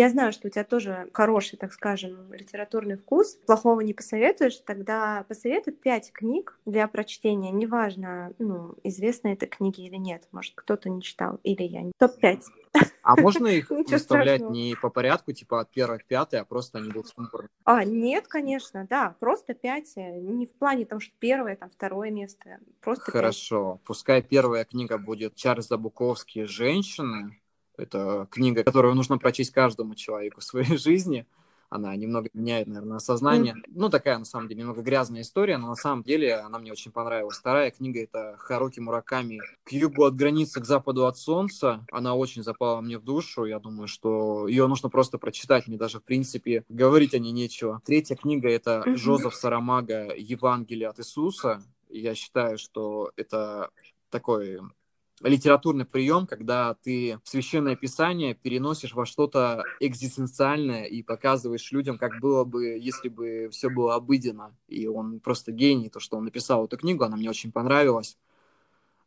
Я знаю, что у тебя тоже хороший, так скажем, литературный вкус. Плохого не посоветуешь, тогда посоветуй пять книг для прочтения. Неважно, ну, известны это книги или нет. Может, кто-то не читал, или я. Топ-5. А можно их выставлять не по порядку, типа от первой к пятой, а просто они будут сумбурны? А, нет, конечно, да, просто пять. Э, не в плане того, что первое, там, второе место. Просто Хорошо. 5. Пускай первая книга будет Чарльза Буковский «Женщины». Это книга, которую нужно прочесть каждому человеку в своей жизни она немного меняет, наверное, сознание. Mm. Ну, такая, на самом деле, немного грязная история, но на самом деле она мне очень понравилась. Вторая книга — это Харуки Мураками «К югу от границы, к западу от солнца». Она очень запала мне в душу. Я думаю, что ее нужно просто прочитать. Мне даже, в принципе, говорить о ней нечего. Третья книга — это. Жозеф Сарамага «Евангелие от Иисуса». Я считаю, что это такой литературный прием, когда ты священное писание переносишь во что-то экзистенциальное и показываешь людям, как было бы, если бы все было обыденно. И он просто гений, то, что он написал эту книгу, она мне очень понравилась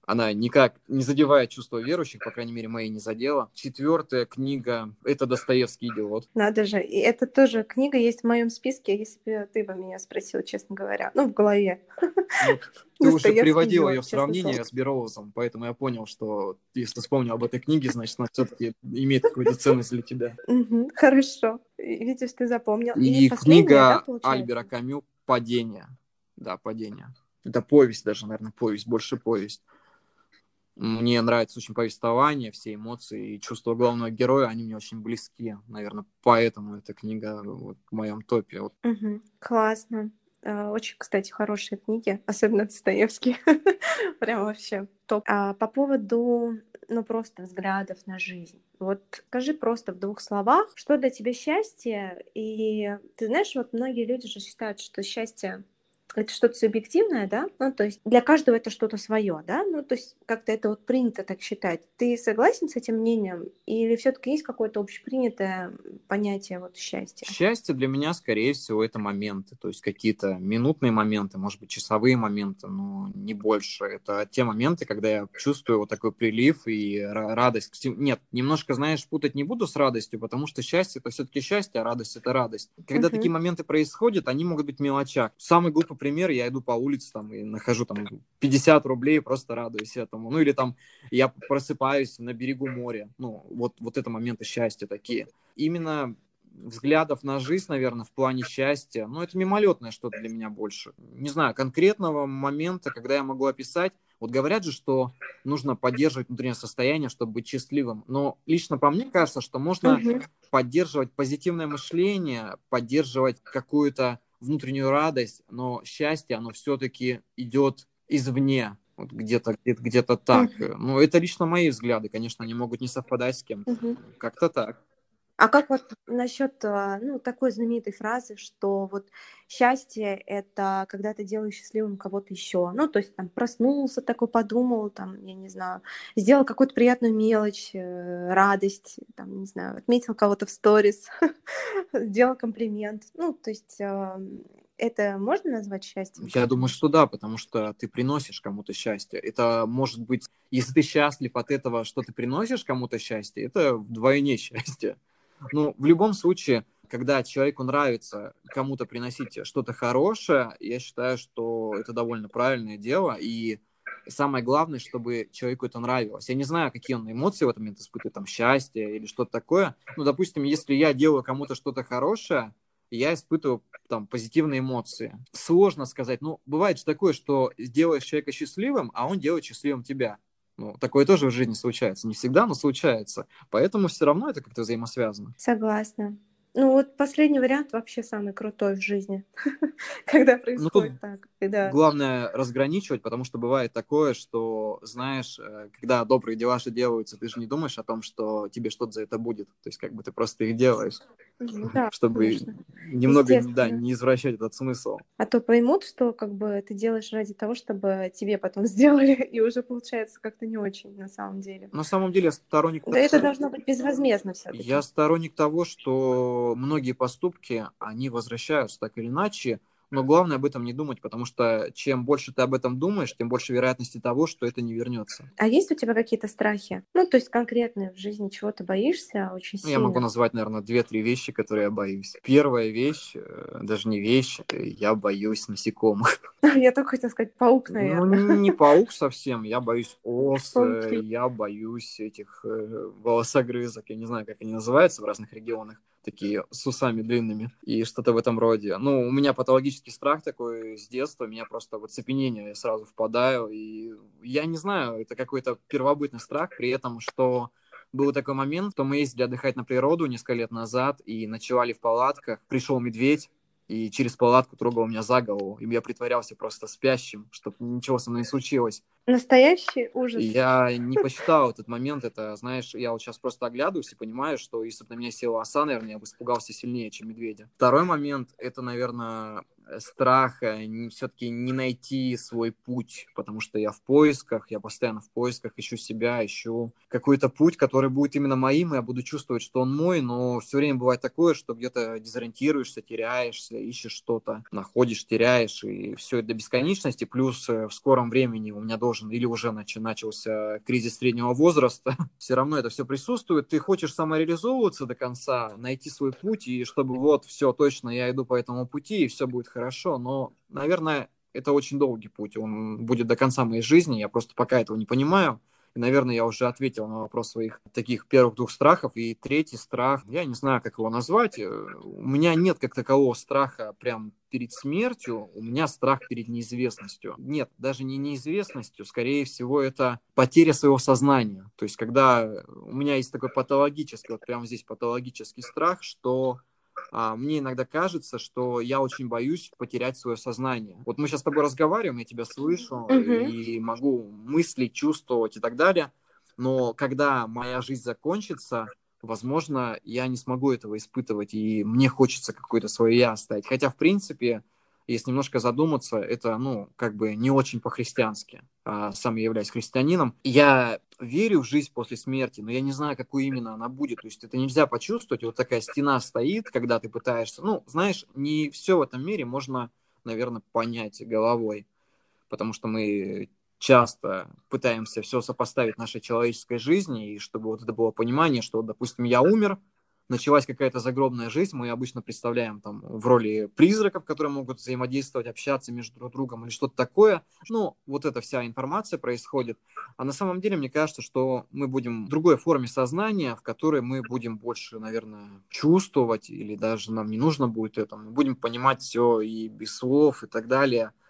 она никак не задевает чувство верующих, по крайней мере, мои не задела. Четвертая книга — это Достоевский «Идиот». Надо же. И это тоже книга есть в моем списке, если бы ты бы меня спросил, честно говоря. Ну, в голове. Ну, ты уже приводила ее в сравнение с Бероузом, поэтому я понял, что если вспомнил об этой книге, значит, она все-таки имеет какую-то ценность для тебя. Хорошо. Видишь, ты запомнил. И книга Альбера Камю «Падение». Да, «Падение». Это повесть даже, наверное, повесть, больше повесть. Мне нравится очень повествование, все эмоции и чувства главного героя, они мне очень близки. Наверное, поэтому эта книга вот, в моем топе. Вот. Угу, классно. А, очень, кстати, хорошие книги, особенно Достоевский. Прям вообще топ. А по поводу, ну, просто взглядов на жизнь. Вот скажи просто в двух словах, что для тебя счастье? И ты знаешь, вот многие люди же считают, что счастье это что-то субъективное, да, ну, то есть для каждого это что-то свое, да, ну, то есть как-то это вот принято так считать. Ты согласен с этим мнением или все-таки есть какое-то общепринятое понятие вот счастья? Счастье для меня, скорее всего, это моменты, то есть какие-то минутные моменты, может быть, часовые моменты, но не больше. Это те моменты, когда я чувствую вот такой прилив и радость. Нет, немножко, знаешь, путать не буду с радостью, потому что счастье это все-таки счастье, а радость это радость. Когда uh-huh. такие моменты происходят, они могут быть мелочах. Самый глупый пример, я иду по улице там и нахожу там 50 рублей, просто радуюсь этому. Ну или там я просыпаюсь на берегу моря. Ну вот, вот это моменты счастья такие. Именно взглядов на жизнь, наверное, в плане счастья, ну, это мимолетное что-то для меня больше. Не знаю, конкретного момента, когда я могу описать, вот говорят же, что нужно поддерживать внутреннее состояние, чтобы быть счастливым. Но лично по мне кажется, что можно угу. поддерживать позитивное мышление, поддерживать какую-то внутреннюю радость, но счастье, оно все-таки идет извне, вот где-то где-то, где-то так. Uh-huh. Ну, это лично мои взгляды, конечно, они могут не совпадать с кем-то. Uh-huh. Как-то так. А как вот насчет а, ну, такой знаменитой фразы, что вот счастье — это когда ты делаешь счастливым кого-то еще. Ну, то есть там проснулся, такой подумал, там, я не знаю, сделал какую-то приятную мелочь, э, радость, там, не знаю, отметил кого-то в сторис, сделал комплимент. Ну, то есть а, это можно назвать счастьем? Я думаю, что да, потому что ты приносишь кому-то счастье. Это может быть, если ты счастлив от этого, что ты приносишь кому-то счастье, это вдвойне счастье. Ну, в любом случае, когда человеку нравится кому-то приносить что-то хорошее, я считаю, что это довольно правильное дело, и самое главное, чтобы человеку это нравилось. Я не знаю, какие он эмоции в этот момент испытывает, там, счастье или что-то такое. Ну, допустим, если я делаю кому-то что-то хорошее, я испытываю там позитивные эмоции. Сложно сказать, ну, бывает же такое, что сделаешь человека счастливым, а он делает счастливым тебя. Ну, такое тоже в жизни случается. Не всегда, но случается. Поэтому все равно это как-то взаимосвязано. Согласна. Ну вот последний вариант вообще самый крутой в жизни, когда ну, происходит так. Да. Главное разграничивать, потому что бывает такое, что, знаешь, э, когда добрые дела же делаются, ты же не думаешь о том, что тебе что-то за это будет. То есть как бы ты просто их делаешь, да, чтобы конечно. немного да, не извращать этот смысл. А то поймут, что как бы ты делаешь ради того, чтобы тебе потом сделали, и уже получается как-то не очень на самом деле. На самом деле я сторонник... Да это должно быть безвозмездно все. Я сторонник того, что многие поступки, они возвращаются так или иначе, но главное об этом не думать, потому что чем больше ты об этом думаешь, тем больше вероятности того, что это не вернется. А есть у тебя какие-то страхи? Ну, то есть конкретно в жизни чего ты боишься очень сильно? Ну, я могу назвать, наверное, две-три вещи, которые я боюсь. Первая вещь, э, даже не вещь, я боюсь насекомых. Я только хотела сказать паук, наверное. Ну, не паук совсем, я боюсь ос, я боюсь этих э, волосогрызок, я не знаю, как они называются в разных регионах такие с усами длинными и что-то в этом роде. Ну, у меня патологический страх такой с детства, меня просто вот цепенение, я сразу впадаю, и я не знаю, это какой-то первобытный страх, при этом, что был такой момент, что мы ездили отдыхать на природу несколько лет назад и ночевали в палатках, пришел медведь, и через палатку трогал меня за голову, и я притворялся просто спящим, чтобы ничего со мной не случилось. Настоящий ужас. Я не посчитал этот момент, это, знаешь, я вот сейчас просто оглядываюсь и понимаю, что если бы на меня села оса, наверное, я бы испугался сильнее, чем медведя. Второй момент, это, наверное, страха все-таки не найти свой путь, потому что я в поисках, я постоянно в поисках, ищу себя, ищу какой-то путь, который будет именно моим, и я буду чувствовать, что он мой, но все время бывает такое, что где-то дезориентируешься, теряешься, ищешь что-то, находишь, теряешь, и все это до бесконечности, плюс э, в скором времени у меня должен, или уже нач- начался кризис среднего возраста, все равно это все присутствует, ты хочешь самореализовываться до конца, найти свой путь, и чтобы вот, все, точно, я иду по этому пути, и все будет хорошо, но, наверное, это очень долгий путь, он будет до конца моей жизни, я просто пока этого не понимаю. И, наверное, я уже ответил на вопрос своих таких первых двух страхов. И третий страх, я не знаю, как его назвать. Э, у меня нет как такового страха прям перед смертью, у меня страх перед неизвестностью. Нет, даже не неизвестностью, скорее всего, это потеря своего сознания. То есть, когда у меня есть такой патологический, вот прямо здесь патологический страх, что мне иногда кажется, что я очень боюсь потерять свое сознание. Вот мы сейчас с тобой разговариваем, я тебя слышу uh-huh. и могу мыслить, чувствовать и так далее, но когда моя жизнь закончится, возможно, я не смогу этого испытывать, и мне хочется какое-то свое я оставить. Хотя, в принципе, если немножко задуматься, это, ну, как бы не очень по-христиански. А сам я являюсь христианином. Я верю в жизнь после смерти, но я не знаю, какую именно она будет. То есть это нельзя почувствовать. Вот такая стена стоит, когда ты пытаешься... Ну, знаешь, не все в этом мире можно, наверное, понять головой. Потому что мы часто пытаемся все сопоставить нашей человеческой жизни, и чтобы вот это было понимание, что, допустим, я умер, началась какая-то загробная жизнь, мы обычно представляем там в роли призраков, которые могут взаимодействовать, общаться между друг другом или что-то такое. Ну, вот эта вся информация происходит. А на самом деле, мне кажется, что мы будем в другой форме сознания, в которой мы будем больше, наверное, чувствовать, или даже нам не нужно будет это, мы будем понимать все и без слов и так далее –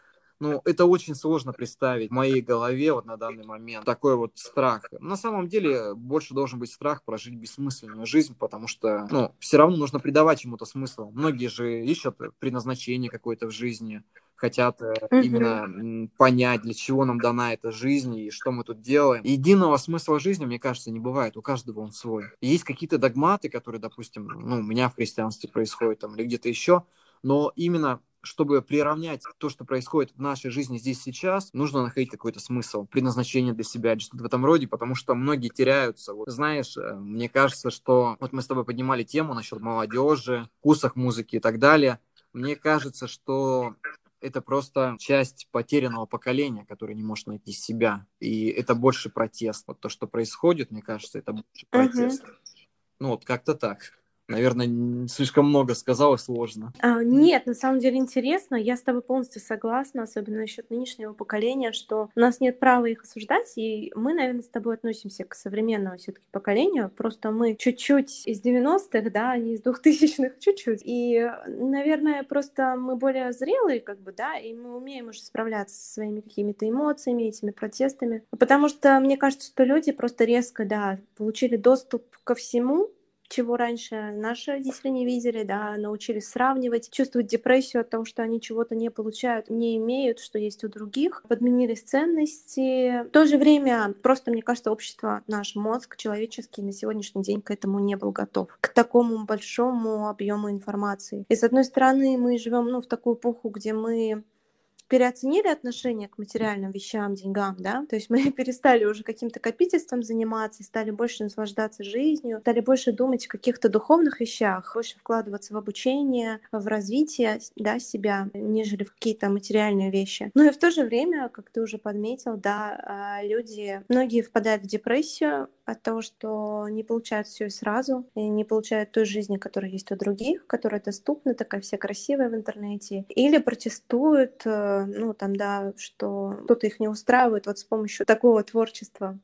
ну, это очень сложно представить в моей голове вот на данный момент. Такой вот страх. На самом деле, больше должен быть страх прожить бессмысленную жизнь, потому что, ну, все равно нужно придавать чему-то смысл. Многие же ищут предназначение какое-то в жизни, хотят mm-hmm. именно понять, для чего нам дана эта жизнь и что мы тут делаем. Единого смысла жизни, мне кажется, не бывает. У каждого он свой. И есть какие-то догматы, которые, допустим, ну, у меня в христианстве происходят там или где-то еще, но именно чтобы приравнять то, что происходит в нашей жизни здесь сейчас, нужно находить какой-то смысл, предназначение для себя или что-то в этом роде, потому что многие теряются. Вот, знаешь, э, мне кажется, что вот мы с тобой поднимали тему насчет молодежи, вкусах музыки и так далее. Мне кажется, что это просто часть потерянного поколения, которое не может найти себя. И это больше протест. Вот то, что происходит, мне кажется, это больше протест. Uh-huh. Ну вот как-то так. Наверное, слишком много сказала, сложно. А, нет, на самом деле интересно. Я с тобой полностью согласна, особенно насчет нынешнего поколения, что у нас нет права их осуждать, и мы, наверное, с тобой относимся к современному все-таки поколению. Просто мы чуть-чуть из 90-х, да, а не из 2000-х, чуть-чуть. И, наверное, просто мы более зрелые, как бы, да, и мы умеем уже справляться со своими какими-то эмоциями, этими протестами. Потому что мне кажется, что люди просто резко, да, получили доступ ко всему, чего раньше наши родители не видели, да, научились сравнивать, чувствовать депрессию от того, что они чего-то не получают, не имеют, что есть у других, подменились ценности. В то же время, просто, мне кажется, общество, наш мозг человеческий на сегодняшний день к этому не был готов, к такому большому объему информации. И с одной стороны, мы живем ну, в такую эпоху, где мы переоценили отношение к материальным вещам, деньгам, да, то есть мы перестали уже каким-то копительством заниматься, стали больше наслаждаться жизнью, стали больше думать о каких-то духовных вещах, больше вкладываться в обучение, в развитие, да, себя, нежели в какие-то материальные вещи. Ну и в то же время, как ты уже подметил, да, а, люди, многие впадают в депрессию, от того, что не получают все сразу, и не получают той жизни, которая есть у других, которая доступна, такая вся красивая в интернете, или протестуют, э, ну, там, да, что кто-то их не устраивает вот с помощью такого творчества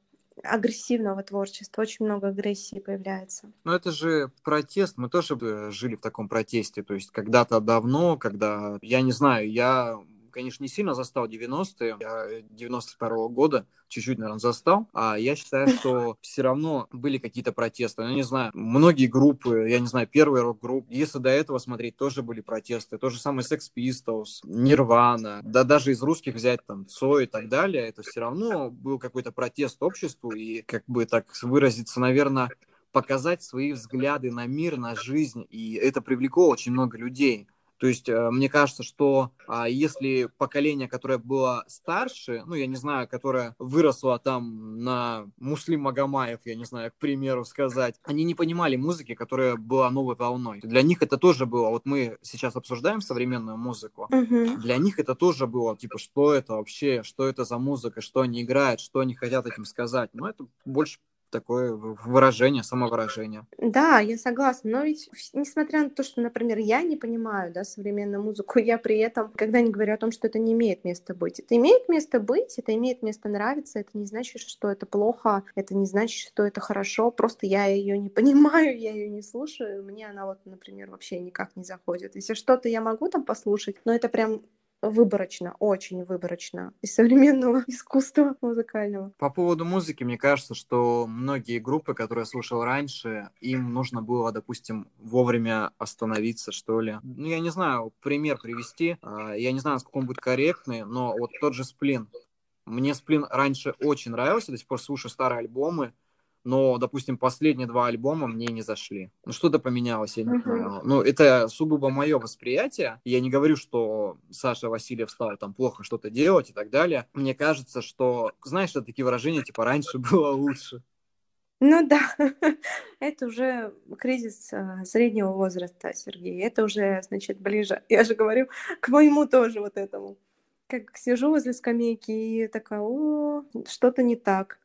агрессивного творчества, очень много агрессии появляется. Ну это же протест, мы тоже жили в таком протесте, то есть когда-то давно, когда, я не знаю, я конечно, не сильно застал 90-е, я 92-го года чуть-чуть, наверное, застал, а я считаю, что все равно были какие-то протесты. Ну, не знаю, многие группы, я не знаю, первые рок-группы, если до этого смотреть, тоже были протесты. То же самое Sex Pistols, Nirvana, да даже из русских взять там Цой и так далее, это все равно был какой-то протест обществу, и как бы так выразиться, наверное, показать свои взгляды на мир, на жизнь, и это привлекло очень много людей. То есть э, мне кажется, что а, если поколение, которое было старше, ну, я не знаю, которое выросло там на Муслим Магомаев, я не знаю, к примеру сказать, они не понимали музыки, которая была новой волной. Для них это тоже было, вот мы сейчас обсуждаем современную музыку, uh-huh. для них это тоже было, типа, что это вообще, что это за музыка, что они играют, что они хотят этим сказать. Но это больше такое выражение, самовыражение. Да, я согласна. Но ведь, несмотря на то, что, например, я не понимаю да, современную музыку, я при этом когда не говорю о том, что это не имеет места быть. Это имеет место быть, это имеет место нравиться, это не значит, что это плохо, это не значит, что это хорошо, просто я ее не понимаю, я ее не слушаю, мне она вот, например, вообще никак не заходит. Если что-то я могу там послушать, но это прям выборочно, очень выборочно из современного искусства музыкального. По поводу музыки, мне кажется, что многие группы, которые я слушал раньше, им нужно было, допустим, вовремя остановиться, что ли. Ну, я не знаю, пример привести. А, я не знаю, насколько он будет корректный, но вот тот же Сплин. Мне Сплин раньше очень нравился, до сих пор слушаю старые альбомы, но, допустим, последние два альбома мне не зашли. Ну, что-то поменялось, я не uh-huh. понял. Ну, это сугубо мое восприятие. Я не говорю, что Саша Васильев стал там плохо что-то делать и так далее. Мне кажется, что, знаешь, это такие выражения, типа, раньше было лучше. Ну да, это уже кризис а, среднего возраста, Сергей. Это уже, значит, ближе. Я же говорю, к моему тоже вот этому. Как сижу возле скамейки и такая, о, что-то не так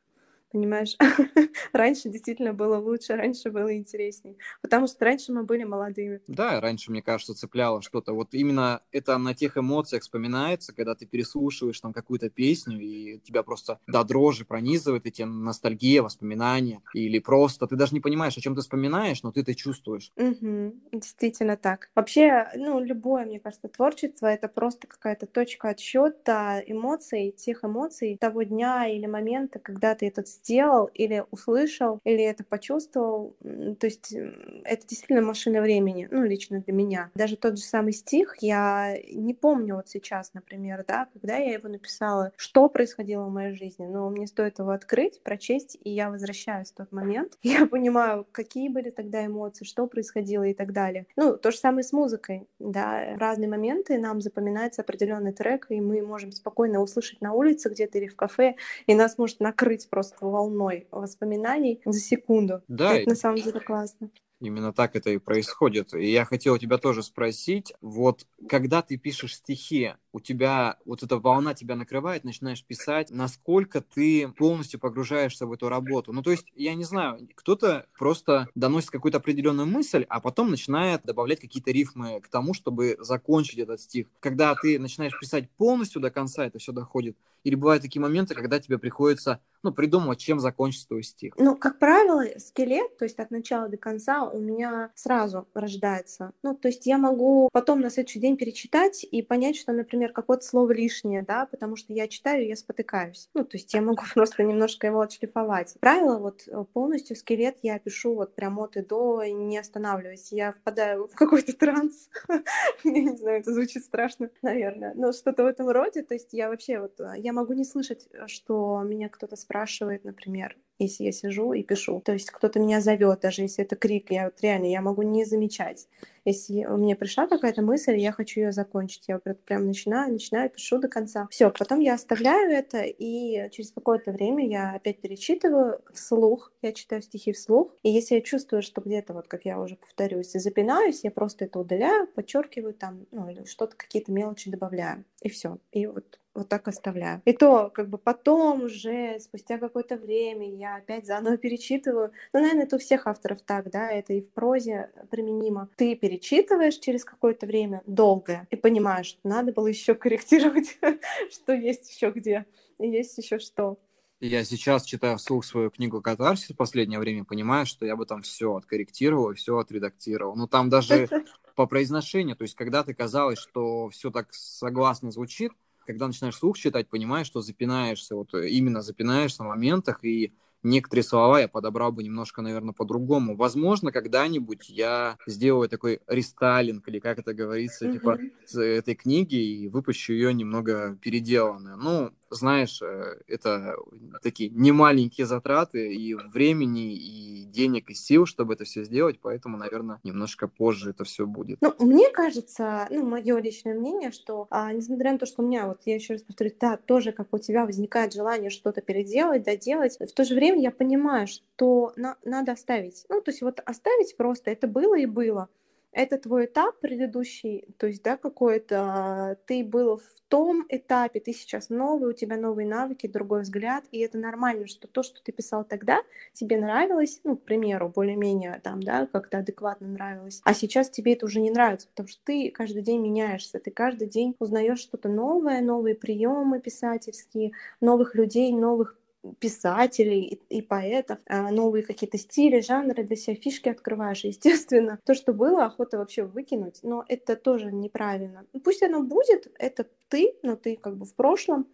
понимаешь? раньше действительно было лучше, раньше было интереснее, потому что раньше мы были молодыми. Да, раньше, мне кажется, цепляло что-то. Вот именно это на тех эмоциях вспоминается, когда ты переслушиваешь там какую-то песню, и тебя просто до дрожи пронизывает эти ностальгия, воспоминания, или просто ты даже не понимаешь, о чем ты вспоминаешь, но ты это чувствуешь. Угу, действительно так. Вообще, ну, любое, мне кажется, творчество — это просто какая-то точка отсчета эмоций, тех эмоций того дня или момента, когда ты этот сделал или услышал, или это почувствовал. То есть это действительно машина времени, ну, лично для меня. Даже тот же самый стих, я не помню вот сейчас, например, да, когда я его написала, что происходило в моей жизни, но мне стоит его открыть, прочесть, и я возвращаюсь в тот момент. Я понимаю, какие были тогда эмоции, что происходило и так далее. Ну, то же самое с музыкой, да, в разные моменты нам запоминается определенный трек, и мы можем спокойно услышать на улице где-то или в кафе, и нас может накрыть просто волной воспоминаний за секунду. Да. Это на самом деле классно. Именно так это и происходит. И я хотел у тебя тоже спросить, вот когда ты пишешь стихи, у тебя вот эта волна тебя накрывает, начинаешь писать, насколько ты полностью погружаешься в эту работу. Ну, то есть, я не знаю, кто-то просто доносит какую-то определенную мысль, а потом начинает добавлять какие-то рифмы к тому, чтобы закончить этот стих. Когда ты начинаешь писать полностью до конца, это все доходит. Или бывают такие моменты, когда тебе приходится ну, придумывать, чем закончить твой стих. Ну, как правило, скелет, то есть от начала до конца у меня сразу рождается. Ну, то есть я могу потом на следующий день перечитать и понять, что, например, какое-то слово лишнее, да, потому что я читаю, я спотыкаюсь. Ну, то есть я могу просто немножко его отшлифовать. Правило, вот э, полностью скелет я пишу вот прям от и до, не останавливаясь. Я впадаю в какой-то транс. Я не знаю, это звучит страшно, наверное. Но что-то в этом роде. То есть я вообще вот, э, я могу не слышать, что меня кто-то спрашивает, например, если я сижу и пишу. То есть кто-то меня зовет, даже если это крик, я вот реально, я могу не замечать. Если у меня пришла какая-то мысль, я хочу ее закончить, я вот прям начинаю, начинаю, пишу до конца. Все, потом я оставляю это, и через какое-то время я опять перечитываю вслух, я читаю стихи вслух, и если я чувствую, что где-то, вот как я уже повторюсь, запинаюсь, я просто это удаляю, подчеркиваю там, ну, что-то, какие-то мелочи добавляю, и все. И вот вот так оставляю. И то, как бы потом уже, спустя какое-то время, я опять заново перечитываю. Ну, наверное, это у всех авторов так, да, это и в прозе применимо. Ты перечитываешь через какое-то время долгое и понимаешь, что надо было еще корректировать, что есть еще где, и есть еще что. Я сейчас читаю вслух свою книгу «Катарсис» в последнее время, понимаю, что я бы там все откорректировал и все отредактировал. Ну, там даже по произношению, то есть когда-то казалось, что все так согласно звучит, когда начинаешь слух читать, понимаешь, что запинаешься, вот э, именно запинаешься в моментах, и некоторые слова я подобрал бы немножко, наверное, по-другому. Возможно, когда-нибудь я сделаю такой рестайлинг, или как это говорится, mm-hmm. типа, этой книги и выпущу ее немного переделанную. Ну, знаешь, э, это такие немаленькие затраты и времени, и денег, и сил, чтобы это все сделать, поэтому, наверное, немножко позже это все будет. Ну, мне кажется, ну, мое личное мнение, что, а, несмотря на то, что у меня, вот я еще раз повторюсь, да, тоже, как у тебя, возникает желание что-то переделать, доделать, в то же время я понимаю, что на, надо оставить. Ну, то есть вот оставить просто, это было и было это твой этап предыдущий, то есть, да, какой-то, ты был в том этапе, ты сейчас новый, у тебя новые навыки, другой взгляд, и это нормально, что то, что ты писал тогда, тебе нравилось, ну, к примеру, более-менее там, да, как-то адекватно нравилось, а сейчас тебе это уже не нравится, потому что ты каждый день меняешься, ты каждый день узнаешь что-то новое, новые приемы писательские, новых людей, новых писателей и, поэтов, а, новые какие-то стили, жанры для себя, фишки открываешь. Естественно, то, что было, охота вообще выкинуть, но это тоже неправильно. Пусть оно будет, это ты, но ты как бы в прошлом,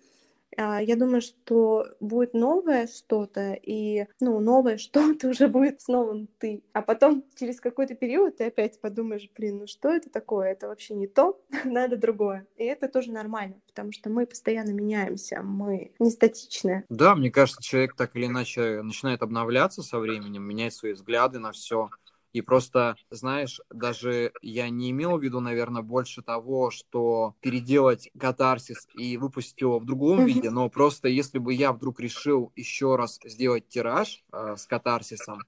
я думаю, что будет новое что-то, и, ну, новое что-то уже будет с новым ты. А потом через какой-то период ты опять подумаешь, блин, ну что это такое? Это вообще не то, надо другое. И это тоже нормально, потому что мы постоянно меняемся, мы не статичны. Да, мне кажется, человек так или иначе начинает обновляться со временем, менять свои взгляды на все. И просто, знаешь, даже я не имел в виду, наверное, больше того, что переделать катарсис и выпустить его в другом mm-hmm. виде, но просто если бы я вдруг решил еще раз сделать тираж э, с катарсисом,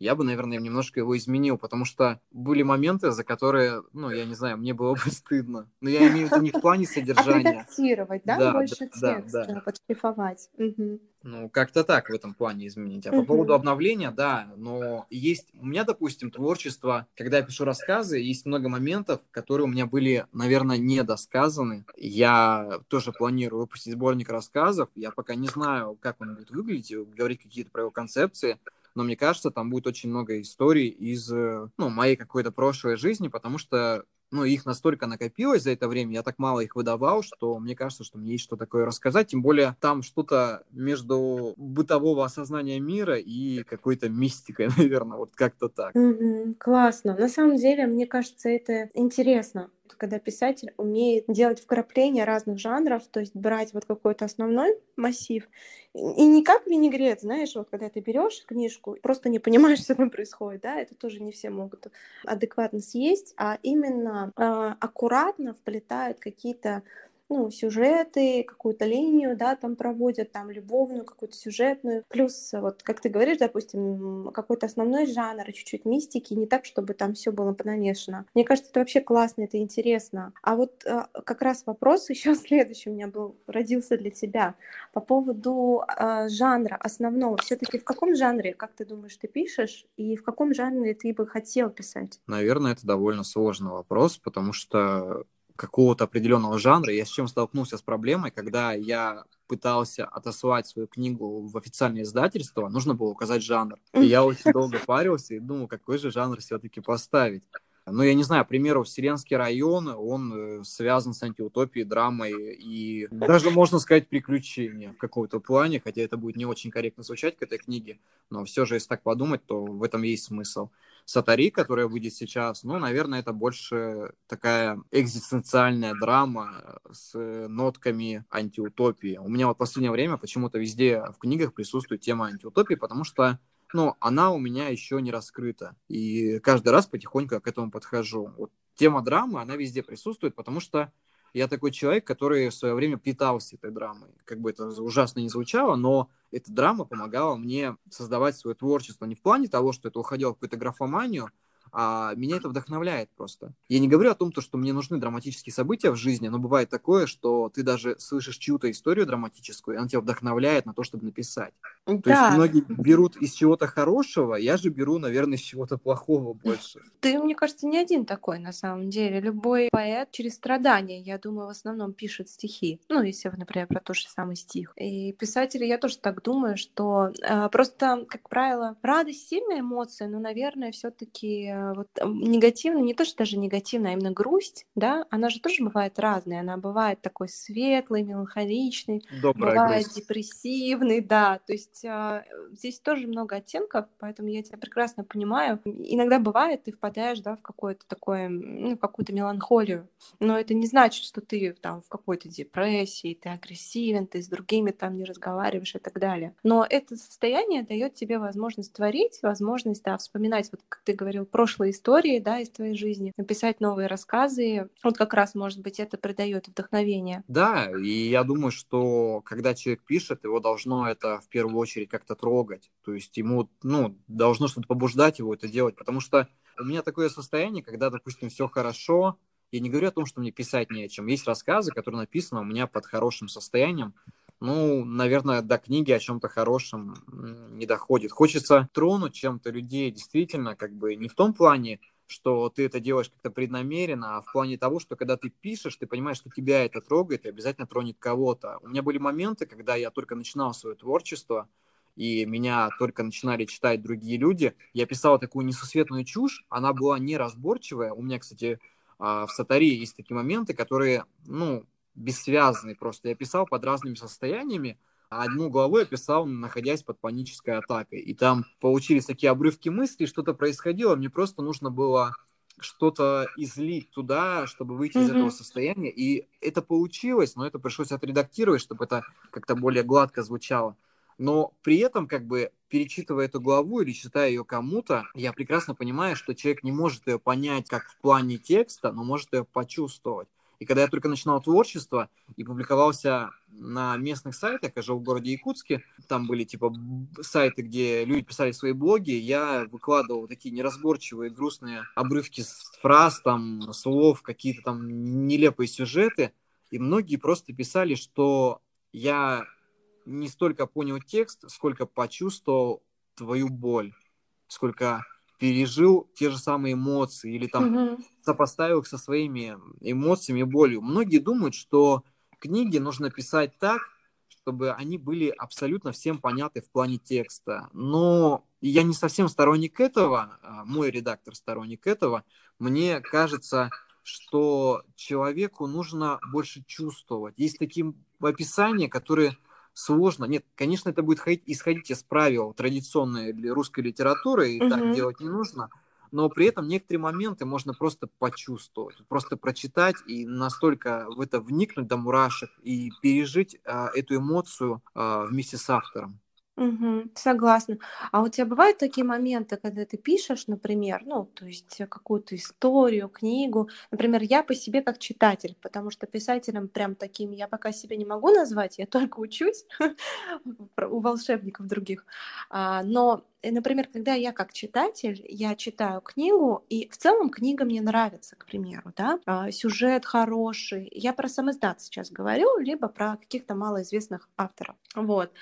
я бы, наверное, немножко его изменил, потому что были моменты, за которые, ну, я не знаю, мне было бы стыдно. Но я имею в виду не в плане содержания. Отредактировать, да, да больше да, текста, да, да. подшлифовать. Угу. Ну, как-то так в этом плане изменить. А по поводу обновления, да, но есть... У меня, допустим, творчество, когда я пишу рассказы, есть много моментов, которые у меня были, наверное, недосказаны. Я тоже планирую выпустить сборник рассказов. Я пока не знаю, как он будет выглядеть, говорить какие-то про его концепции но мне кажется, там будет очень много историй из э, ну, моей какой-то прошлой жизни, потому что ну, их настолько накопилось за это время, я так мало их выдавал, что мне кажется, что мне есть что такое рассказать, тем более там что-то между бытового осознания мира и какой-то мистикой, наверное, вот как-то так. Mm-hmm, классно. На самом деле, мне кажется, это интересно когда писатель умеет делать вкрапления разных жанров, то есть брать вот какой-то основной массив, и не как винегрет, знаешь, вот когда ты берешь книжку, просто не понимаешь, что там происходит, да, это тоже не все могут адекватно съесть, а именно э, аккуратно вплетают какие-то ну, сюжеты, какую-то линию, да, там проводят, там, любовную, какую-то сюжетную. Плюс, вот, как ты говоришь, допустим, какой-то основной жанр, чуть-чуть мистики, не так, чтобы там все было понамешано. Мне кажется, это вообще классно, это интересно. А вот э, как раз вопрос еще следующий у меня был, родился для тебя. По поводу э, жанра основного. все таки в каком жанре, как ты думаешь, ты пишешь, и в каком жанре ты бы хотел писать? Наверное, это довольно сложный вопрос, потому что какого-то определенного жанра. Я с чем столкнулся с проблемой, когда я пытался отослать свою книгу в официальное издательство, нужно было указать жанр. И я очень долго парился и думал, какой же жанр все-таки поставить. Ну, я не знаю, к примеру, Вселенский район, он э, связан с антиутопией, драмой и даже, можно сказать, приключения в каком-то плане, хотя это будет не очень корректно звучать к этой книге, но все же, если так подумать, то в этом есть смысл. Сатари, которая выйдет сейчас, ну, наверное, это больше такая экзистенциальная драма с нотками антиутопии. У меня вот в последнее время почему-то везде в книгах присутствует тема антиутопии, потому что ну, она у меня еще не раскрыта. И каждый раз потихоньку к этому подхожу. Вот тема драмы, она везде присутствует, потому что я такой человек, который в свое время питался этой драмой. Как бы это ужасно не звучало, но эта драма помогала мне создавать свое творчество. Не в плане того, что это уходило в какую-то графоманию, а меня это вдохновляет просто. Я не говорю о том, что мне нужны драматические события в жизни, но бывает такое, что ты даже слышишь чью-то историю драматическую, и она тебя вдохновляет на то, чтобы написать. Да. То есть многие берут из чего-то хорошего, я же беру, наверное, из чего-то плохого больше. Ты, мне кажется, не один такой на самом деле. Любой поэт через страдания, я думаю, в основном пишет стихи. Ну, если, например, про тот же самый стих. И писатели, я тоже так думаю, что э, просто, как правило, радость сильная эмоция, но, наверное, все-таки вот негативная, не то, что даже негативная, а именно грусть, да, она же тоже бывает разная. Она бывает такой светлый, меланхоличный, Добрая бывает грусть. депрессивный, да. То есть а, здесь тоже много оттенков, поэтому я тебя прекрасно понимаю. Иногда бывает, ты впадаешь, да, в какое-то такое, ну, какую-то меланхолию, но это не значит, что ты там в какой-то депрессии, ты агрессивен, ты с другими там не разговариваешь и так далее. Но это состояние дает тебе возможность творить, возможность, да, вспоминать, вот как ты говорил, прошлое прошлые истории, да, из твоей жизни, написать новые рассказы. Вот как раз, может быть, это придает вдохновение. Да, и я думаю, что когда человек пишет, его должно это в первую очередь как-то трогать. То есть ему, ну, должно что-то побуждать его это делать, потому что у меня такое состояние, когда, допустим, все хорошо, я не говорю о том, что мне писать не о чем. Есть рассказы, которые написаны у меня под хорошим состоянием, ну, наверное, до книги о чем-то хорошем не доходит. Хочется тронуть чем-то людей действительно, как бы не в том плане, что ты это делаешь как-то преднамеренно, а в плане того, что когда ты пишешь, ты понимаешь, что тебя это трогает и обязательно тронет кого-то. У меня были моменты, когда я только начинал свое творчество, и меня только начинали читать другие люди. Я писал такую несусветную чушь, она была неразборчивая. У меня, кстати, а, в Сатаре есть такие моменты, которые, ну, бессвязный просто. Я писал под разными состояниями, а одну главу я писал, находясь под панической атакой. И там получились такие обрывки мыслей, что-то происходило, мне просто нужно было что-то излить туда, чтобы выйти mm-hmm. из этого состояния. И это получилось, но это пришлось отредактировать, чтобы это как-то более гладко звучало. Но при этом, как бы, перечитывая эту главу или читая ее кому-то, я прекрасно понимаю, что человек не может ее понять как в плане текста, но может ее почувствовать. И когда я только начинал творчество и публиковался на местных сайтах, я жил в городе Якутске, там были типа сайты, где люди писали свои блоги, я выкладывал такие неразборчивые, грустные обрывки фраз, там, слов, какие-то там нелепые сюжеты, и многие просто писали, что я не столько понял текст, сколько почувствовал твою боль, сколько пережил те же самые эмоции или там mm-hmm. сопоставил их со своими эмоциями и болью. Многие думают, что книги нужно писать так, чтобы они были абсолютно всем понятны в плане текста. Но я не совсем сторонник этого, а мой редактор сторонник этого. Мне кажется, что человеку нужно больше чувствовать. Есть такие описания, которые сложно. Нет, конечно, это будет ходить, исходить из правил традиционной для русской литературы, и угу. так делать не нужно. Но при этом некоторые моменты можно просто почувствовать, просто прочитать и настолько в это вникнуть до мурашек и пережить а, эту эмоцию а, вместе с автором. Угу, согласна. А у тебя бывают такие моменты, когда ты пишешь, например, ну, то есть какую-то историю, книгу. Например, я по себе как читатель, потому что писателем прям таким я пока себя не могу назвать, я только учусь у волшебников других. А, но Э, например, когда я как читатель, я читаю книгу, и в целом книга мне нравится, к примеру, да, а, сюжет хороший. Я про самоздат сейчас говорю, либо про каких-то малоизвестных авторов. Вот.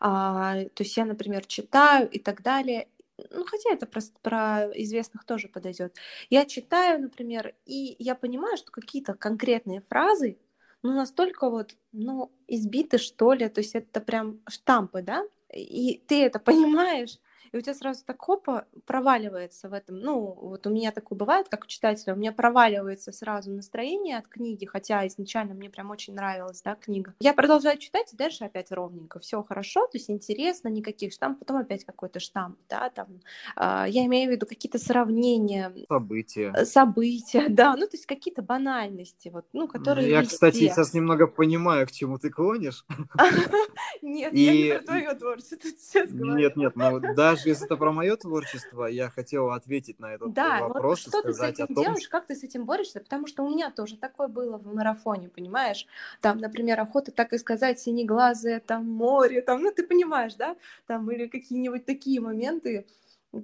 А, то есть я, например, читаю и так далее. Ну, хотя это просто про известных тоже подойдет. Я читаю, например, и я понимаю, что какие-то конкретные фразы, ну, настолько вот, ну, избиты, что ли, то есть это прям штампы, да, и ты это понимаешь, и у тебя сразу так хопа проваливается в этом. Ну, вот у меня такое бывает, как у читателя, у меня проваливается сразу настроение от книги, хотя изначально мне прям очень нравилась, да, книга. Я продолжаю читать, и дальше опять ровненько, все хорошо, то есть интересно, никаких штампов, потом опять какой-то штамп, да, там, э, я имею в виду какие-то сравнения. События. Э, события, да, ну, то есть какие-то банальности, вот, ну, которые Я, везде. кстати, сейчас немного понимаю, к чему ты клонишь. Нет, я не про твое творчество сейчас говорю. Нет, нет, ну даже если это про мое творчество, я хотел ответить на этот Да, вопрос вот и что ты с этим том, делаешь, как ты с этим борешься, потому что у меня тоже такое было в марафоне, понимаешь? Там, например, охота так и сказать, синеглазые, там море, там, ну ты понимаешь, да? Там или какие-нибудь такие моменты,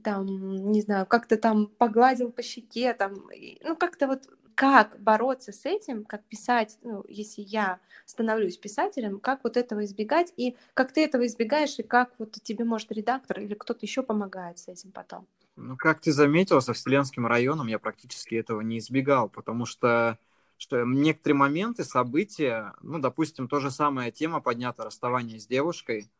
там, не знаю, как-то там погладил по щеке, там, ну как-то вот как бороться с этим, как писать, ну, если я становлюсь писателем, как вот этого избегать, и как ты этого избегаешь, и как вот тебе, может, редактор или кто-то еще помогает с этим потом. ну как ты заметил, со Вселенским районом я практически этого не избегал, потому что что некоторые моменты, события, ну, допустим, то же самое тема поднята расставание с девушкой,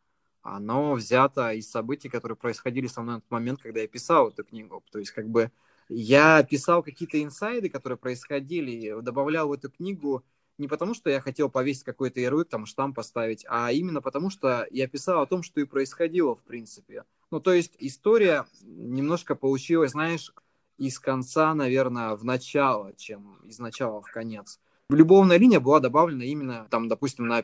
оно взято из событий, которые происходили со мной в тот момент, когда я писал эту книгу. То есть, как бы, я писал какие-то инсайды, которые происходили, добавлял в эту книгу не потому, что я хотел повесить какой-то ярлык, там, штамп поставить, а именно потому, что я писал о том, что и происходило, в принципе. Ну, то есть, история немножко получилась, знаешь, из конца, наверное, в начало, чем из начала в конец. Любовная линия была добавлена именно, там, допустим, на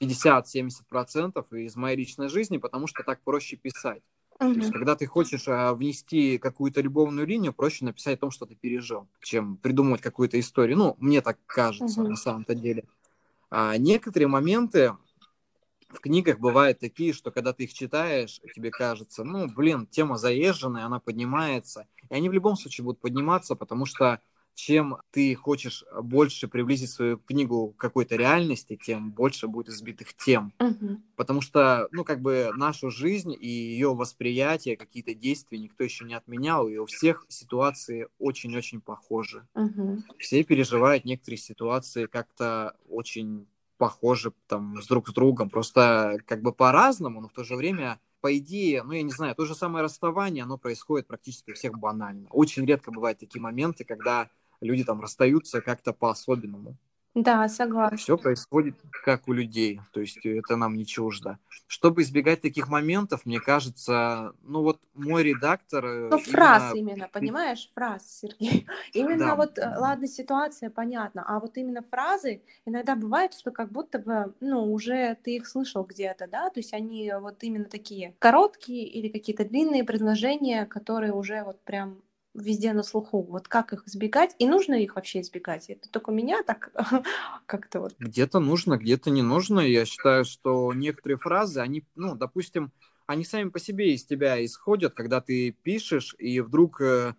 50-70% из моей личной жизни, потому что так проще писать. То есть, когда ты хочешь а, внести какую-то любовную линию, проще написать о том, что ты пережил, чем придумывать какую-то историю. Ну, мне так кажется, Мгм. на самом-то деле. А некоторые моменты в книгах бывают такие, что когда ты их читаешь, тебе кажется, ну, блин, тема заезженная, она поднимается. И они в любом случае будут подниматься, потому что чем ты хочешь больше приблизить свою книгу к какой-то реальности, тем больше будет избитых тем. Мгм. Потому что, ну, как бы нашу жизнь и ее восприятие, какие-то действия никто еще не отменял, и у всех ситуации очень-очень похожи. Мгм. Все переживают некоторые ситуации как-то очень похожи там с друг с другом, просто как бы по-разному, но в то же время по идее, ну, я не знаю, то же самое расставание, оно происходит практически у всех банально. Очень редко бывают такие моменты, когда люди там расстаются как-то по-особенному. Да, согласна. Все происходит как у людей, то есть это нам не чуждо. Чтобы избегать таких моментов, мне кажется, ну вот мой редактор... э, Ну, фраз именно- именно, понимаешь, фраз, Сергей. Именно Да. вот, э, ладно, ситуация, понятно, а вот именно фразы, иногда бывает, что как будто бы, ну, уже ты их слышал где-то, да, то есть они вот именно такие короткие или какие-то длинные предложения, которые уже вот прям везде на слуху. Вот как их избегать? И нужно их вообще избегать? Это только меня так как-то вот. Где-то нужно, где-то не нужно. Я считаю, что некоторые фразы, они, ну, допустим, они сами по себе из тебя исходят, когда ты пишешь, и вдруг э,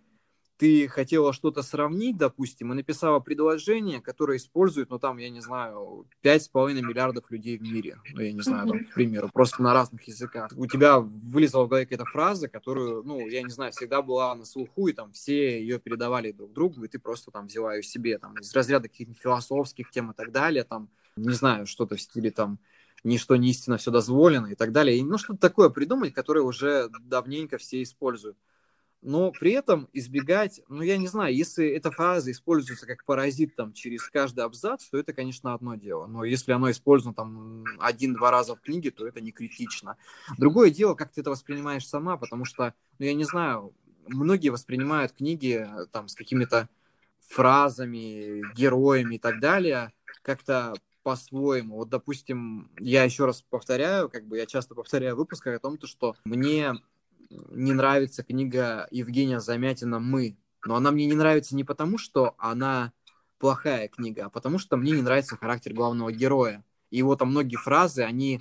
ты хотела что-то сравнить, допустим, и написала предложение, которое используют, ну, там, я не знаю, 5,5 миллиардов людей в мире. Ну, я не знаю, там, к примеру, просто на разных языках. У тебя вылезла в голове какая-то фраза, которую, ну, я не знаю, всегда была на слуху, и там все ее передавали друг другу, и ты просто там взяла ее себе, там, из разряда каких-нибудь философских тем и так далее, там, не знаю, что-то в стиле, там, ничто не истинно, все дозволено и так далее. И, ну, что-то такое придумать, которое уже давненько все используют. Но при этом избегать, ну, я не знаю, если эта фраза используется как паразит там через каждый абзац, то это, конечно, одно дело. Но если оно использовано там один-два раза в книге, то это не критично. Другое дело, как ты это воспринимаешь сама, потому что, ну, я не знаю, многие воспринимают книги там с какими-то фразами, героями и так далее как-то по-своему. Вот, допустим, я еще раз повторяю, как бы я часто повторяю в выпусках о том, то, что мне не нравится книга Евгения Замятина «Мы». Но она мне не нравится не потому, что она плохая книга, а потому что мне не нравится характер главного героя. И его там многие фразы, они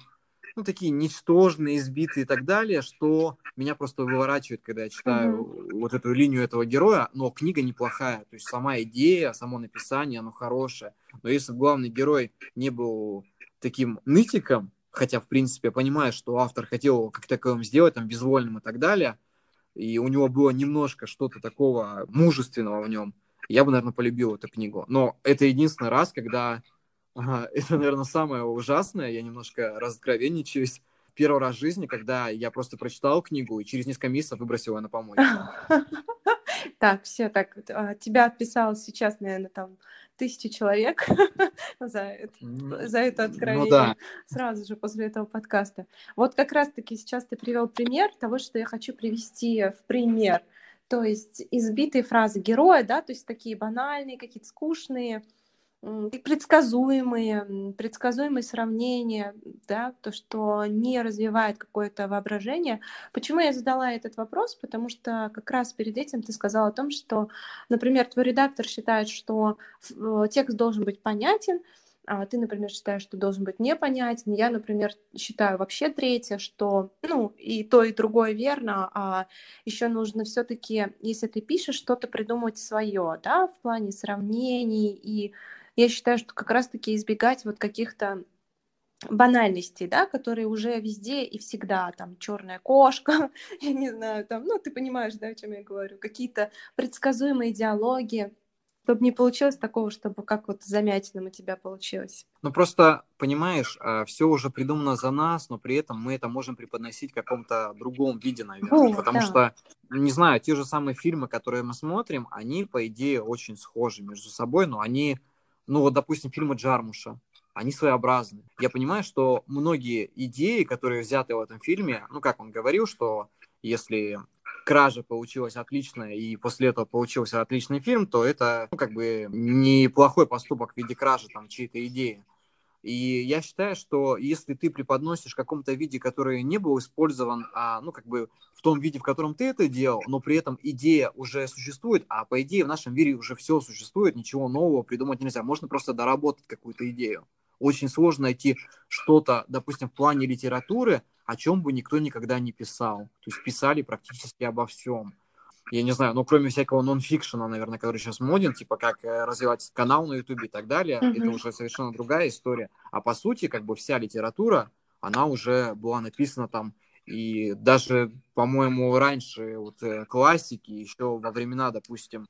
ну, такие ничтожные, избитые и так далее, что меня просто выворачивает, когда я читаю Мгм. вот эту линию этого героя, но книга неплохая, то есть сама идея, само написание, оно хорошее. Но если бы главный герой не был таким нытиком, хотя, в принципе, я понимаю, что автор хотел его как таковым сделать, там, безвольным и так далее, и у него было немножко что-то такого мужественного в нем, я бы, наверное, полюбил эту книгу. Но это единственный раз, когда Ага, это, наверное, самое ужасное, я немножко разоткровенничаюсь. первый раз в жизни, когда я просто прочитал книгу и через несколько месяцев выбросил ее на помойку. Так, все, так, а, тебя отписалось сейчас, наверное, там тысячи человек за, это, за это откровение ну, да. сразу же после этого подкаста. Вот как раз-таки сейчас ты привел пример того, что я хочу привести в пример. То есть избитые фразы героя, да, то есть такие банальные, какие-то скучные, предсказуемые, предсказуемые сравнения, да, то, что не развивает какое-то воображение. Почему я задала этот вопрос? Потому что как раз перед этим ты сказала о том, что, например, твой редактор считает, что э, текст должен быть понятен, а ты, например, считаешь, что должен быть непонятен. Я, например, считаю вообще третье, что, ну, и то, и другое верно, а еще нужно все-таки, если ты пишешь, что-то придумать свое, да, в плане сравнений и я считаю, что как раз-таки избегать вот каких-то банальностей, да, которые уже везде и всегда, там, черная кошка, я не знаю, там, ну, ты понимаешь, да, о чем я говорю, какие-то предсказуемые диалоги, чтобы не получилось такого, чтобы как вот замятином у тебя получилось. Ну, просто, понимаешь, а, все уже придумано за нас, но при этом мы это можем преподносить в каком-то другом виде, наверное. О, потому да. что, не знаю, те же самые фильмы, которые мы смотрим, они, по идее, очень схожи между собой, но они ну вот, допустим, фильмы Джармуша, они своеобразны. Я понимаю, что многие идеи, которые взяты в этом фильме, ну, как он говорил, что если кража получилась отличная, и после этого получился отличный фильм, то это, ну, как бы, неплохой поступок в виде кражи, там, чьей-то идеи. И я считаю, что если ты преподносишь в каком-то виде, который не был использован, а, ну, как бы в том виде, в котором ты это делал, но при этом идея уже существует, а по идее в нашем мире уже все существует, ничего нового придумать нельзя. Можно просто доработать какую-то идею. Очень сложно найти что-то, допустим, в плане литературы, о чем бы никто никогда не писал. То есть писали практически обо всем я не знаю, ну, кроме всякого нонфикшена, наверное, который сейчас моден, типа как э, развивать канал на Ютубе и так далее, mm-hmm. это уже совершенно другая история. А по сути, как бы вся литература, она уже была написана там, и даже, по-моему, раньше вот э, классики, еще во времена, допустим,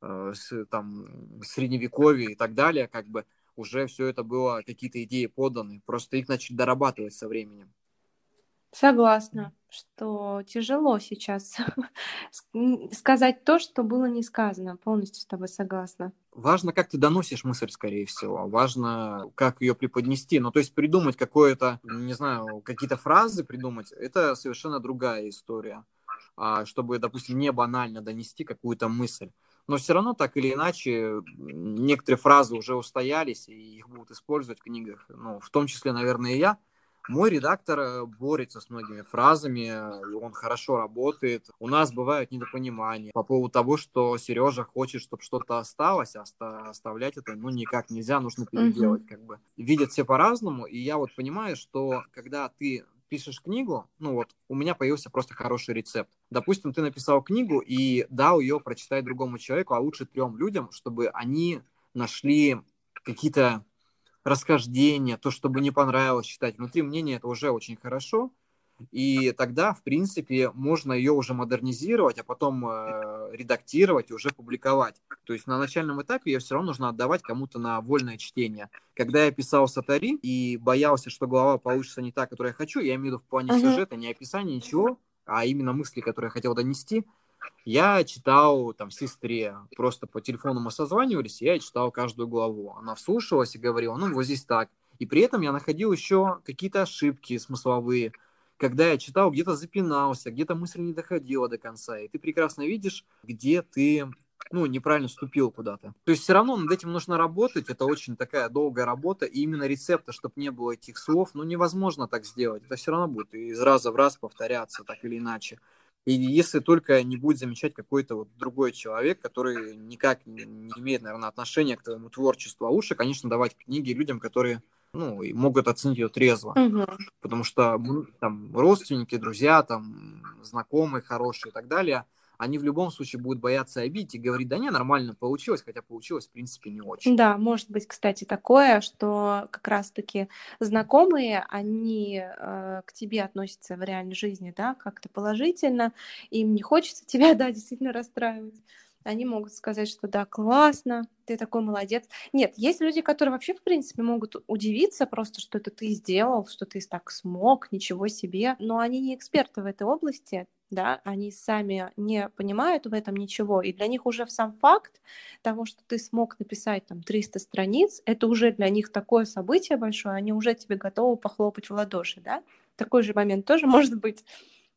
э, с, там, средневековья и так далее, как бы уже все это было, какие-то идеи поданы, просто их начали дорабатывать со временем. Согласна, что тяжело сейчас сказать то, что было не сказано. Полностью с тобой согласна. Важно, как ты доносишь мысль, скорее всего. Важно, как ее преподнести. Ну, то есть придумать какое-то, не знаю, какие-то фразы придумать, это совершенно другая история. А, чтобы, допустим, не банально донести какую-то мысль. Но все равно, так или иначе, некоторые фразы уже устоялись, и их будут использовать в книгах. Ну, в том числе, наверное, и я. Мой редактор э, борется с многими фразами, он хорошо работает. У нас бывают недопонимания по поводу того, что Сережа хочет, чтобы что-то осталось, а оставлять это ну никак нельзя, нужно переделать, mm-hmm. как бы. Видят все по-разному, и я вот понимаю, что когда ты пишешь книгу, ну вот, у меня появился просто хороший рецепт. Допустим, ты написал книгу и дал ее прочитать другому человеку, а лучше трем людям, чтобы они нашли какие-то расхождения, то, чтобы не понравилось читать. Внутри мнения это уже очень хорошо. И тогда, в принципе, можно ее уже модернизировать, а потом э, редактировать и уже публиковать. То есть на начальном этапе ее все равно нужно отдавать кому-то на вольное чтение. Когда я писал Сатари и боялся, что глава получится не та, которую я хочу, я имею в виду в плане uh-huh. сюжета, не описания, ничего, а именно мысли, которые я хотел донести, я читал там сестре, просто по телефону мы созванивались, я читал каждую главу. Она вслушивалась и говорила, ну вот здесь так. И при этом я находил еще какие-то ошибки смысловые. Когда я читал, где-то запинался, где-то мысль не доходила до конца. И ты прекрасно видишь, где ты ну, неправильно вступил куда-то. То есть все равно над этим нужно работать, это очень такая долгая работа, и именно рецепта, чтобы не было этих слов, ну, невозможно так сделать. Это все равно будет из раза в раз повторяться, так или иначе. И если только не будет замечать какой-то вот другой человек, который никак не имеет, наверное, отношения к твоему творчеству, а лучше, конечно, давать книги людям, которые ну, и могут оценить ее трезво. Угу. Потому что там родственники, друзья, там, знакомые хорошие и так далее – они в любом случае будут бояться обидеть и говорить, да не, нормально получилось, хотя получилось, в принципе, не очень. Да, может быть, кстати, такое, что как раз-таки знакомые, они э, к тебе относятся в реальной жизни, да, как-то положительно, им не хочется тебя, да, действительно расстраивать. они могут сказать, что да, классно, ты такой молодец. Нет, есть люди, которые вообще, в принципе, могут удивиться просто, что это ты сделал, что ты так смог, ничего себе, но они не эксперты в этой области, да, они сами не понимают в этом ничего, и для них уже сам факт того, что ты смог написать там 300 страниц, это уже для них такое событие большое, они уже тебе готовы похлопать в ладоши, да, такой же момент тоже может быть,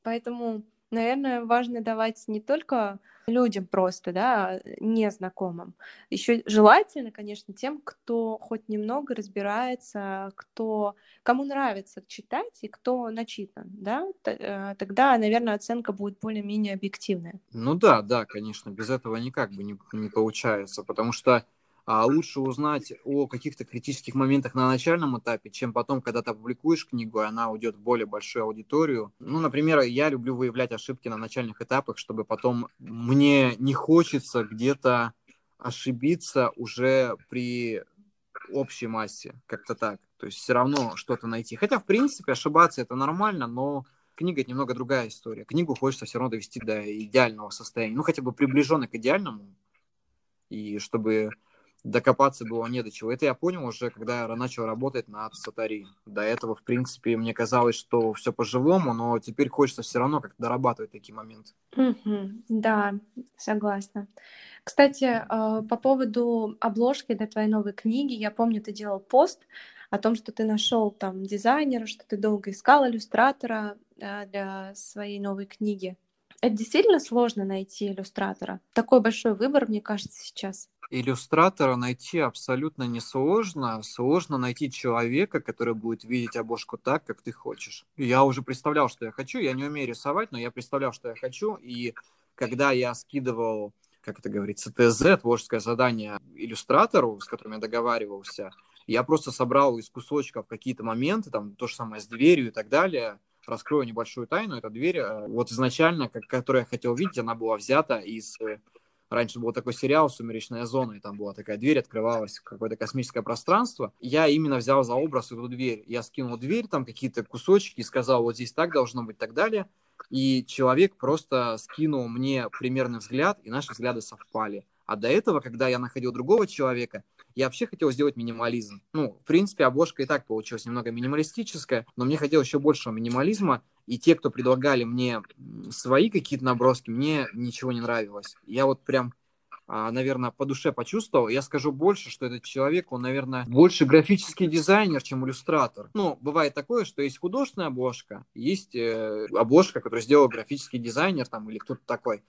поэтому наверное, важно давать не только людям просто, да, незнакомым. Еще желательно, конечно, тем, кто хоть немного разбирается, кто, кому нравится читать и кто начитан, да, э, тогда, наверное, оценка будет более-менее объективная. Ну да, да, конечно, без этого никак бы не, не получается, потому что а лучше узнать о каких-то критических моментах на начальном этапе, чем потом, когда ты опубликуешь книгу, и она уйдет в более большую аудиторию. Ну, например, я люблю выявлять ошибки на начальных этапах, чтобы потом мне не хочется где-то ошибиться уже при общей массе, как-то так. То есть все равно что-то найти. Хотя, в принципе, ошибаться это нормально, но книга это немного другая история. Книгу хочется все равно довести до идеального состояния, ну хотя бы приближенно к идеальному, и чтобы докопаться было не до чего. Это я понял уже, когда я начал работать над Сатари. До этого, в принципе, мне казалось, что все по-живому, но теперь хочется все равно как-то дорабатывать такие моменты. Да, согласна. Кстати, э, по поводу обложки для твоей новой книги, я помню, ты делал пост о том, что ты нашел там дизайнера, что ты долго искал иллюстратора э, для своей новой книги. Это действительно сложно найти иллюстратора. Такой большой выбор, мне кажется, сейчас. Иллюстратора найти абсолютно несложно. Сложно найти человека, который будет видеть обложку так, как ты хочешь. Я уже представлял, что я хочу. Я не умею рисовать, но я представлял, что я хочу. И когда я скидывал, как это говорится, ТЗ, творческое задание иллюстратору, с которым я договаривался, я просто собрал из кусочков какие-то моменты, там то же самое с дверью и так далее. Раскрою небольшую тайну. Эта дверь, э, вот изначально, как, которую я хотел видеть, она была взята из э, Раньше был такой сериал «Сумеречная зона», и там была такая дверь, открывалась какое-то космическое пространство. Я именно взял за образ эту дверь. Я скинул дверь, там какие-то кусочки, и сказал, вот здесь так должно быть, так далее. И человек просто скинул мне примерный взгляд, и наши взгляды совпали. А до этого, когда я находил другого человека, я вообще хотел сделать минимализм. Ну, в принципе, обложка и так получилась немного минималистическая, но мне хотелось еще большего минимализма, и те, кто предлагали мне свои какие-то наброски, мне ничего не нравилось. Я вот прям а, наверное, по душе почувствовал. Я скажу больше, что этот человек, он, наверное, больше графический дизайнер, чем иллюстратор. Ну, бывает такое, что есть художественная обложка, есть э, обложка, которую сделал графический дизайнер там или кто-то такой.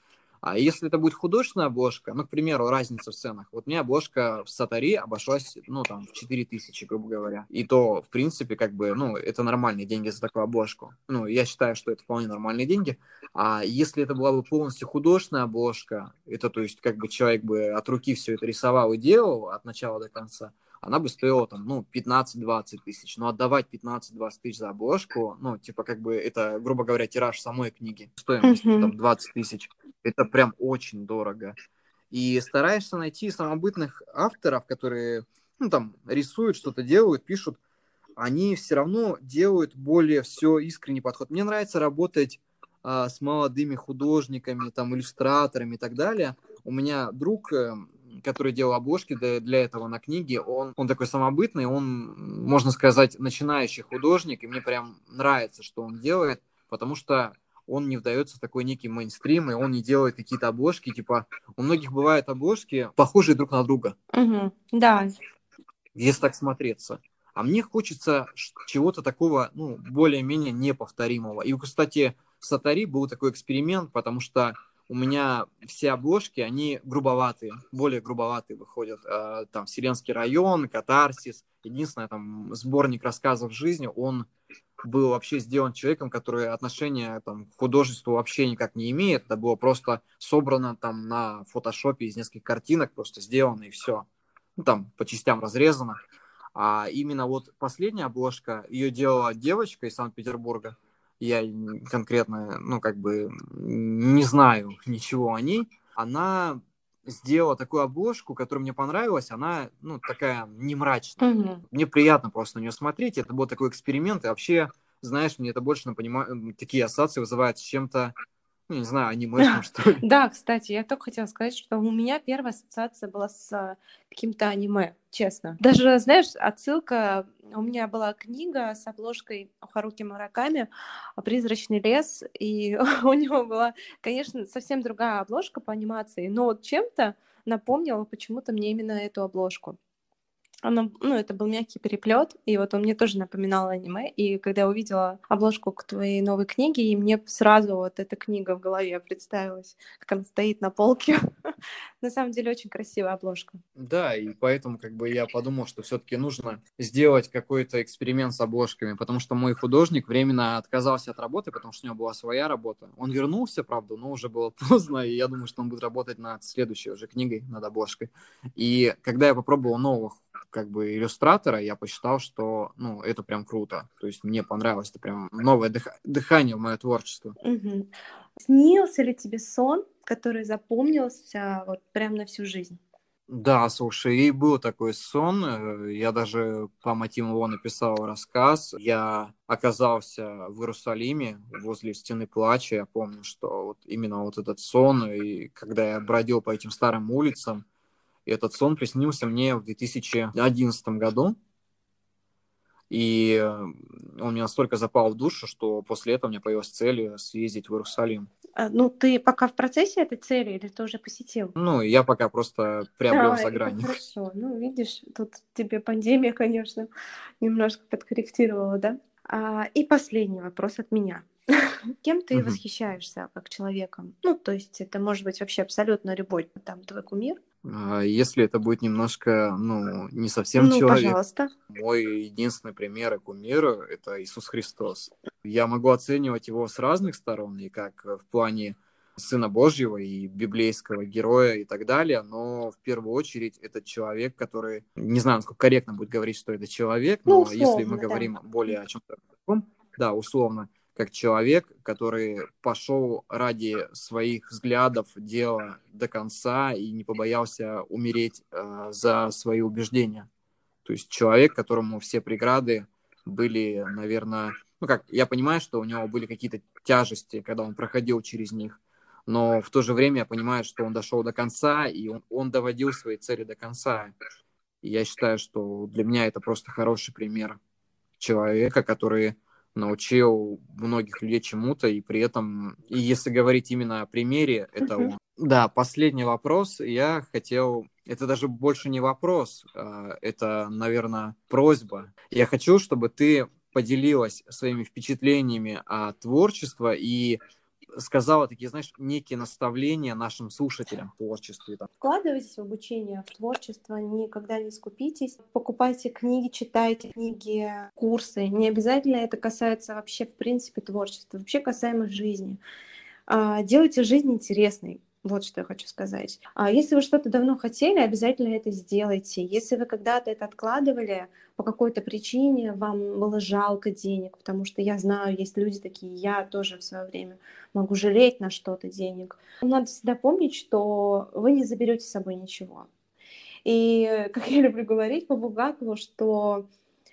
А если это будет художественная обложка, ну, к примеру, разница в ценах. Вот мне обложка в Сатари обошлась, ну, там, в 4 тысячи, грубо говоря. И то, в принципе, как бы, ну, это нормальные деньги за такую обложку. Ну, я считаю, что это вполне нормальные деньги. А если это была бы полностью художественная обложка, это, то есть, как бы человек бы от руки все это рисовал и делал от начала до конца, она бы стоила там, ну, 15-20 тысяч. Но отдавать 15-20 тысяч за обложку, ну, типа, как бы это, грубо говоря, тираж самой книги, стоимость mm-hmm. там 20 тысяч, это прям очень дорого. И стараешься найти самобытных авторов, которые, ну, там, рисуют, что-то делают, пишут, они все равно делают более все искренний подход. Мне нравится работать а, с молодыми художниками, там, иллюстраторами и так далее. У меня друг, эм, который делал обложки для, для этого на книге, он, он такой самобытный, он, можно сказать, начинающий художник, и мне прям нравится, что он делает, потому что он не вдается в такой некий мейнстрим, и он не делает какие-то обложки, типа, у многих бывают обложки похожие друг на друга. Угу, да. Если так смотреться. А мне хочется чего-то такого, ну, более-менее неповторимого. И, кстати, в Сатари был такой эксперимент, потому что у меня все обложки, они грубоватые, более грубоватые выходят. А, там «Вселенский район», «Катарсис». Единственное, там, сборник рассказов жизни, он был вообще сделан человеком, который отношения там, к художеству вообще никак не имеет. Это было просто собрано там на фотошопе из нескольких картинок, просто сделано и все. Ну, там по частям разрезано. А именно вот последняя обложка, ее делала девочка из Санкт-Петербурга я конкретно, ну, как бы не знаю ничего о ней, она сделала такую обложку, которая мне понравилась, она, ну, такая не мрачная. Mm-hmm. Мне приятно просто на нее смотреть, это был такой эксперимент, и вообще, знаешь, мне это больше напоминает, такие ассоциации вызывает с чем-то ну, не знаю, анимешным, что ли. Да, кстати, я только хотела сказать, что у меня первая ассоциация была с а, каким-то аниме, честно. Даже, знаешь, отсылка, у меня была книга с обложкой Харуки Мураками «Призрачный лес», и у него была, конечно, совсем другая обложка по анимации, но вот чем-то напомнила почему-то мне именно эту обложку она, ну, это был мягкий переплет, и вот он мне тоже напоминал аниме. И когда я увидела обложку к твоей новой книге, и мне сразу вот эта книга в голове представилась, как она стоит на полке. на самом деле очень красивая обложка. Да, и поэтому как бы я подумал, что все-таки нужно сделать какой-то эксперимент с обложками, потому что мой художник временно отказался от работы, потому что у него была своя работа. Он вернулся, правда, но уже было поздно, и я думаю, что он будет работать над следующей уже книгой, над обложкой. И когда я попробовал новых как бы иллюстратора, я посчитал, что, ну, это прям круто. То есть мне понравилось, это прям новое дых... дыхание в мое творчество. Угу. Снился ли тебе сон, который запомнился вот прям на всю жизнь? Да, слушай, и был такой сон. Э, я даже по мотивам его написал рассказ. Я оказался в Иерусалиме возле стены плача. Я помню, что вот именно вот этот сон, и когда я бродил по этим старым улицам, и этот сон приснился мне в 2011 году. И э, он мне настолько запал в душу, что после этого у меня появилась цель съездить в Иерусалим. А, ну, ты пока в процессе этой цели или ты уже посетил? Ну, я пока просто приобрел за грани. Хорошо. Ну, видишь, тут тебе пандемия, конечно, немножко подкорректировала, да? А, и последний вопрос от меня. Кем ты восхищаешься как человеком? Ну, то есть это может быть вообще абсолютно любой там твой кумир. А если это будет немножко, ну, не совсем ну, человек. пожалуйста. Мой единственный пример и кумир — это Иисус Христос. Я могу оценивать его с разных сторон, и как в плане Сына Божьего и библейского героя и так далее, но в первую очередь это человек, который, не знаю, насколько корректно будет говорить, что это человек, ну, но условно, если мы да. говорим более о чем-то таком, да, условно, как человек, который пошел ради своих взглядов, дела до конца и не побоялся умереть э, за свои убеждения. То есть человек, которому все преграды были, наверное, ну как, я понимаю, что у него были какие-то тяжести, когда он проходил через них, но в то же время я понимаю, что он дошел до конца, и он, он доводил свои цели до конца. И я считаю, что для меня это просто хороший пример человека, который научил многих людей чему-то, и при этом, и если говорить именно о примере, это он. Да, последний вопрос. Я хотел... Это даже больше не вопрос, а, это, наверное, просьба. Я хочу, чтобы ты поделилась своими впечатлениями о творчестве и сказала такие, знаешь, некие наставления нашим слушателям в творчестве. Там. Вкладывайтесь в обучение, в творчество, никогда не скупитесь. Покупайте книги, читайте книги, курсы. Не обязательно это касается вообще, в принципе, творчества, вообще касаемо жизни. А, делайте жизнь интересной. Вот что я хочу сказать. А если вы что-то давно хотели, обязательно это сделайте. Если вы когда-то это откладывали по какой-то причине, вам было жалко денег, потому что я знаю, есть люди такие, я тоже в свое время могу жалеть на что-то денег. Надо всегда помнить, что вы не заберете с собой ничего. И, как я люблю говорить по Булгакову, что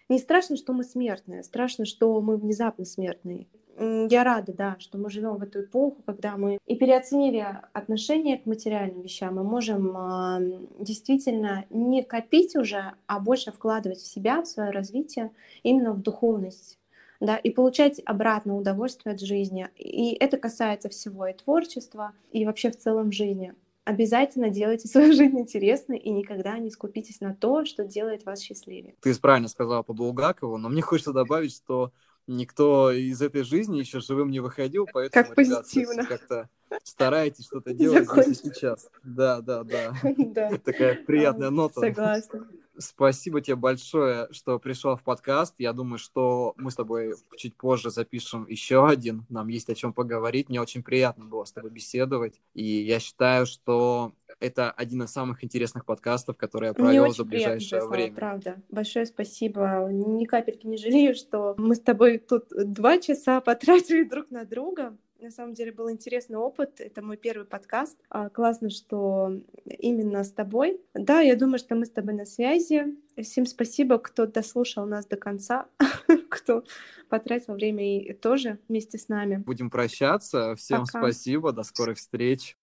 не страшно, что мы смертные, страшно, что мы внезапно смертные я рада, да, что мы живем в эту эпоху, когда мы и переоценили отношение к материальным вещам, мы можем э, действительно не копить уже, а больше вкладывать в себя, в свое развитие, именно в духовность. Да, и получать обратно удовольствие от жизни. И это касается всего и творчества, и вообще в целом жизни. Обязательно делайте свою жизнь интересной и никогда не скупитесь на то, что делает вас счастливее. Ты правильно сказала по Булгакову, но мне хочется добавить, что никто из этой жизни еще живым не выходил, поэтому, как позитивно. как-то старайтесь что-то делать здесь и сейчас. Да, да, да. Такая приятная нота. Согласна. Спасибо тебе большое, что пришел в подкаст. Я думаю, что мы с тобой чуть позже запишем еще один. Нам есть о чем поговорить. Мне очень приятно было с тобой беседовать. И я считаю, что это один из самых интересных подкастов, которые я провел за ближайшее приятно, время. Правда. Большое спасибо. Ни капельки не жалею, что мы с тобой тут два часа потратили друг на друга. На самом деле был интересный опыт. Это мой первый подкаст. А, классно, что именно с тобой. Да, я думаю, что мы с тобой на связи. Всем спасибо, кто дослушал нас до конца. кто потратил время и тоже вместе с нами. Будем прощаться. Всем Пока. спасибо. До скорых встреч.